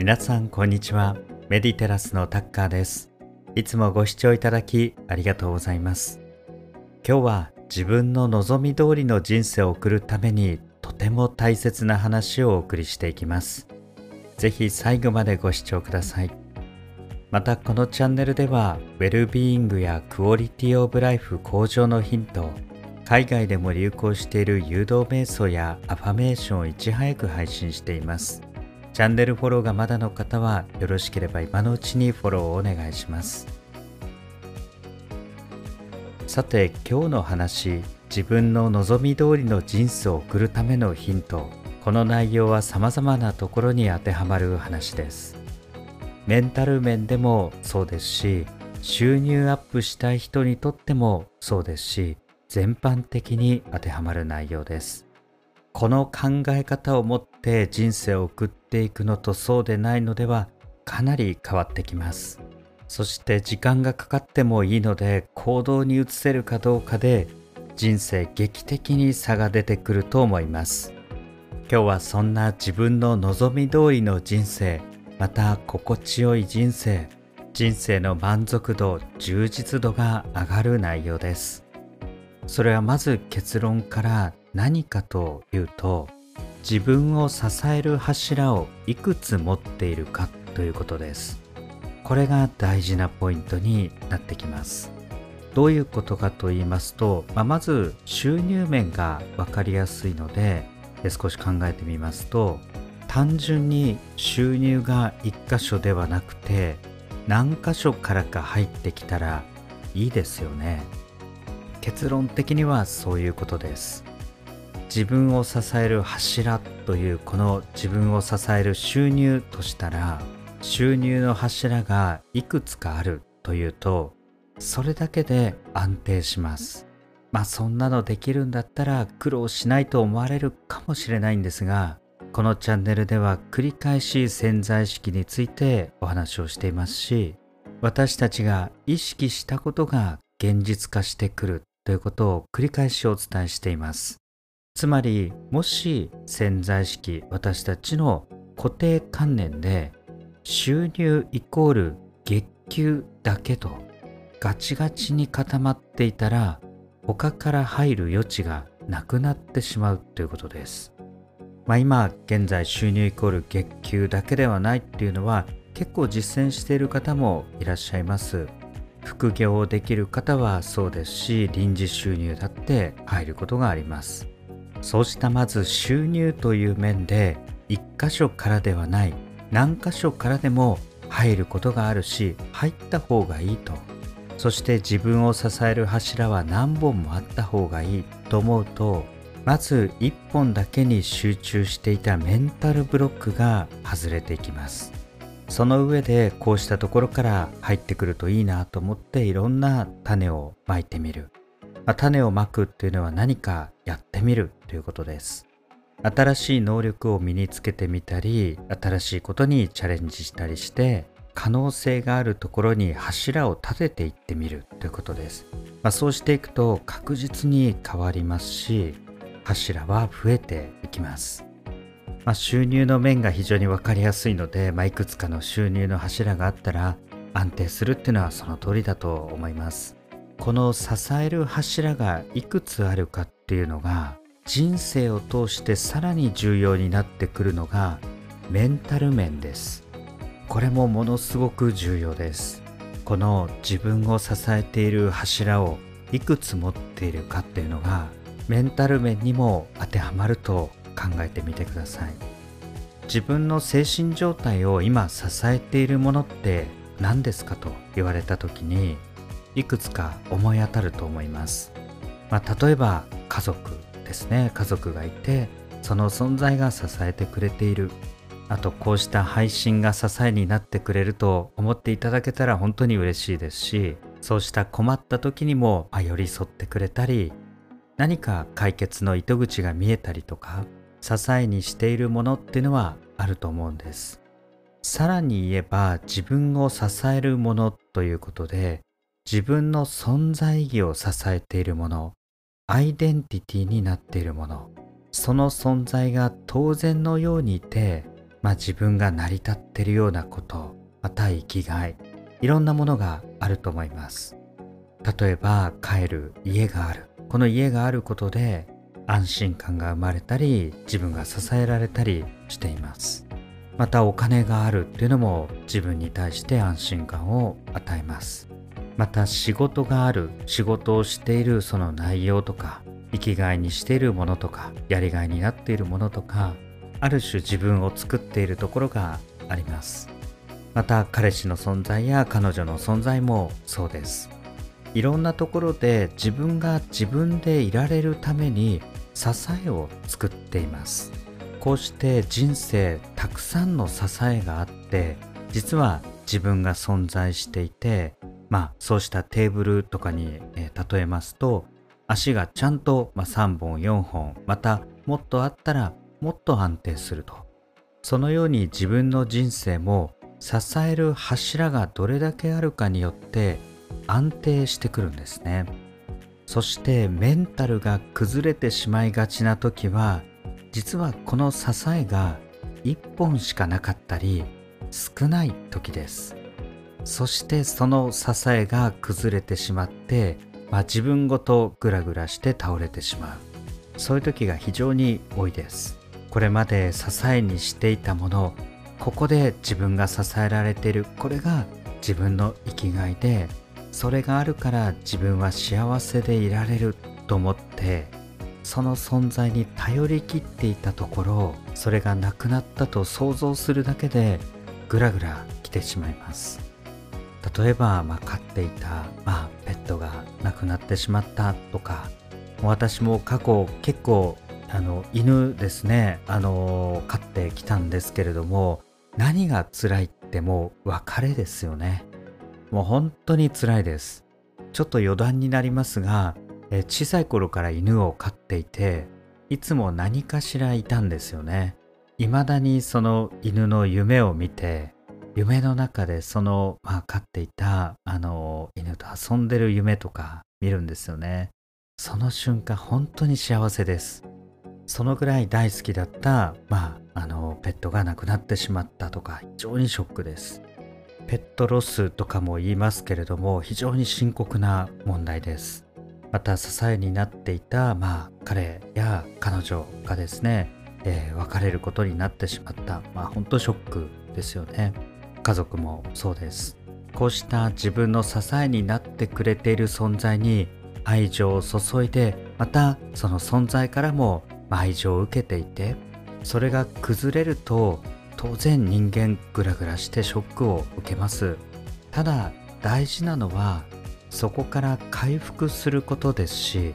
皆さんこんにちは。メディテラスのタッカーです。いつもご視聴いただきありがとうございます。今日は自分の望み通りの人生を送るためにとても大切な話をお送りしていきます。ぜひ最後までご視聴ください。またこのチャンネルではウェルビーイングやクオリティオブライフ向上のヒント海外でも流行している誘導瞑想やアファメーションをいち早く配信しています。チャンネルフォローがまだの方はよろしければ今のうちにフォローをお願いします。さて今日の話自分の望み通りの人生を送るためのヒント。この内容は様々なところに当てはまる話です。メンタル面でもそうですし収入アップしたい人にとってもそうですし全般的に当てはまる内容です。この考え方を持って人生を送っていくのとそうでないのではかなり変わってきます。そして時間がかかってもいいので行動に移せるかどうかで人生劇的に差が出てくると思います。今日はそんな自分の望み通りの人生また心地よい人生人生の満足度充実度が上がる内容です。それはまず結論から何かというと自分を支える柱をいくつ持っているかということです。これが大事なポイントになってきます。どういうことかと言いますと、まあ、まず収入面が分かりやすいので少し考えてみますと単純に収入が1箇所ではなくて何箇所からか入ってきたらいいですよね。結論的にはそういうことです。自分を支える柱というこの自分を支える収入としたら収入の柱がいくつかあるというとそれだけで安定しますまあそんなのできるんだったら苦労しないと思われるかもしれないんですがこのチャンネルでは繰り返し潜在意識についてお話をしていますし私たちが意識したことが現実化してくるということを繰り返しお伝えしています。つまり、もし潜在意識、私たちの固定観念で収入イコール月給だけとガチガチに固まっていたら他から入る余地がなくなってしまうということです。まあ、今現在収入イコール月給だけではないっていうのは結構実践している方もいらっしゃいます。副業できる方はそうですし臨時収入だって入ることがありますそうしたまず収入という面で1箇所からではない何箇所からでも入ることがあるし入った方がいいと。そして自分を支える柱は何本もあった方がいいと思うとまず1本だけに集中していたメンタルブロックが外れていきます。その上でこうしたところから入ってくるといいなと思っていろんな種をまいてみる、まあ、種をまくっていうのは何かやってみるということです。新しい能力を身につけてみたり新しいことにチャレンジしたりして可能性があるところに柱を立てていってみるということです、まあ、そうしていくと確実に変わりますし柱は増えていきます。まあ、収入の面が非常に分かりやすいので、まあ、いくつかの収入の柱があったら安定するっていうのはその通りだと思います。この支える柱がいくつあるかっていうのが人生を通してさらに重要になってくるのがメンタル面です。これもものすごく重要です。この自分を支えている柱をいくつ持っているかっていうのがメンタル面にも当てはまると考えてみてください。自分の精神状態を今支えているものって何ですかと言われた時にいくつか思い当たると思います、まあ、例えば家族ですね。家族がいてその存在が支えてくれている。あとこうした配信が支えになってくれると思っていただけたら本当に嬉しいですしそうした困った時にも寄り添ってくれたり何か解決の糸口が見えたりとか支えにしているものっていうのはあると思うんです。さらに言えば自分を支えるものということで自分の存在意義を支えているものアイデンティティになっているもの。その存在が当然のようにいてまあ、自分が成り立ってるようなことまた生きがい。いろんなものがあると思います。例えば帰る家がある。この家があることで安心感が生まれたり自分が支えられたりしています。またお金があるっていうのも自分に対して安心感を与えます。また仕事がある仕事をしているその内容とか生きがいにしているものとかやりがいになっているものとかある種自分を作っているところがあります。また彼氏の存在や彼女の存在もそうです。いろんなところで自分が自分でいられるために支えを作っています。こうして人生たくさんの支えがあって実は自分が存在していてまあそうしたテーブルとかに、えー、例えますと足がちゃんと、まあ、3本4本またもっとあったらもっと安定すると。そのように自分の人生も支える柱がどれだけあるかによって安定してくるんですね。そしてメンタルが崩れてしまいがちな時は実はこの支えが1本しかなかったり少ない時です。そしてその支えが崩れてしまってまあ、自分ごとグラグラして倒れてしまう。そういう時が非常に多いです。これまで支えにしていたものここで自分が支えられている。これが自分の生きがいでそれがあるから自分は幸せでいられる。と思ってその存在に頼りきっていたところそれがなくなったと想像するだけでグラグラ来てしまいます。例えば、まあ、飼っていた、まあ、ペットが亡くなってしまったとか私も過去結構あの犬ですねあの飼ってきたんですけれども何が辛いってもう別れですよね。もう本当に辛いです。ちょっと余談になりますがえ小さい頃から犬を飼っていていつも何かしらいたんですよね。未だにその犬の夢を見て夢の中でその、まあ、飼っていたあの犬と遊んでる夢とか見るんですよね。その瞬間本当に幸せです。そのぐらい大好きだった、まあ、あのペットが亡くなってしまったとか非常にショックです。ペットロスとかも言いますけれども非常に深刻な問題です。また支えになっていた、まあ、彼や彼女がですね、えー、別れることになってしまった、まあ、本当ショックですよね。家族もそうです。こうした自分の支えになってくれている存在に愛情を注いでまたその存在からも愛情を受けていてそれが崩れると当然人間グラグラしてショックを受けます。ただ大事なのはそこから回復することですし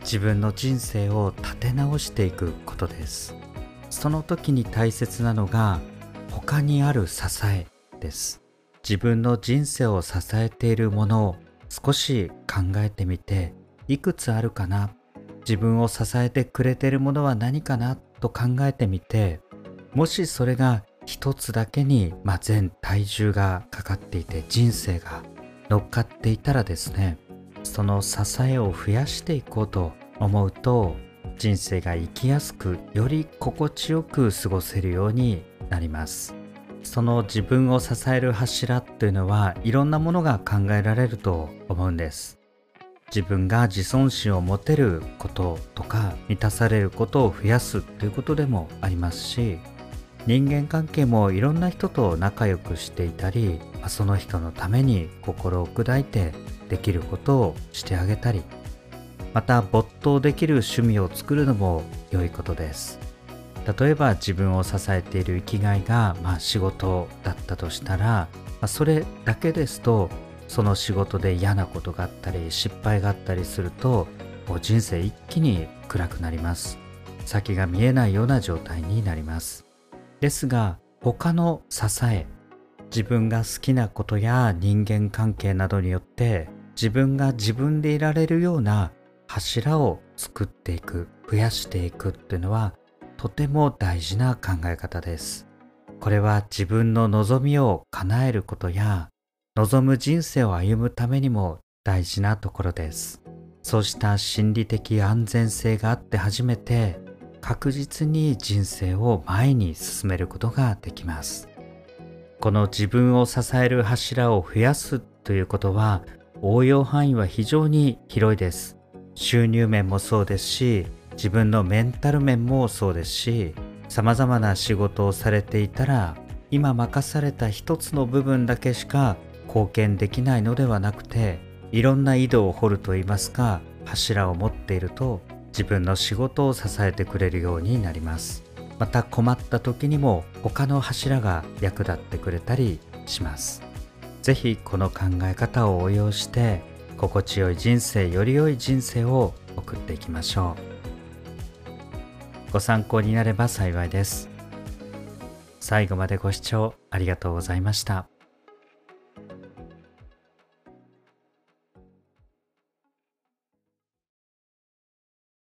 自分の人生を立て直していくことです。その時に大切なのが他にある支え。です。自分の人生を支えているものを少し考えてみていくつあるかな？自分を支えてくれているものは何かな？と考えてみてもしそれが一つだけに、まあ、全体重がかかっていて人生が乗っかっていたらですねその支えを増やしていこうと思うと人生が生きやすくより心地よく過ごせるようになります。その自分を支える柱というのはいろんなものが考えられると思うんです。自分が自尊心を持てることとか満たされることを増やすということでもありますし人間関係もいろんな人と仲良くしていたりその人のために心を砕いてできることをしてあげたりまた没頭できる趣味を作るのも良いことです。例えば自分を支えている生きがいが、まあ、仕事だったとしたら、まあ、それだけですとその仕事で嫌なことがあったり失敗があったりすると人生一気に暗くなります。先が見えないような状態になります。ですが他の支え自分が好きなことや人間関係などによって自分が自分でいられるような柱を作っていく増やしていくっていうのはとても大事な考え方です。これは自分の望みを叶えることや望む人生を歩むためにも大事なところです。そうした心理的安全性があって初めて確実に人生を前に進めることができますこの自分を支える柱を増やすということは応用範囲は非常に広いです収入面もそうですし自分のメンタル面もそうですし様々な仕事をされていたら今任された一つの部分だけしか貢献できないのではなくていろんな井戸を掘るといいますか柱を持っていると自分の仕事を支えてくれるようになります。また困った時にも他の柱が役立ってくれたりします。是非この考え方を応用して心地よい人生より良い人生を送っていきましょう。ご参考になれば幸いです。最後までご視聴ありがとうございました。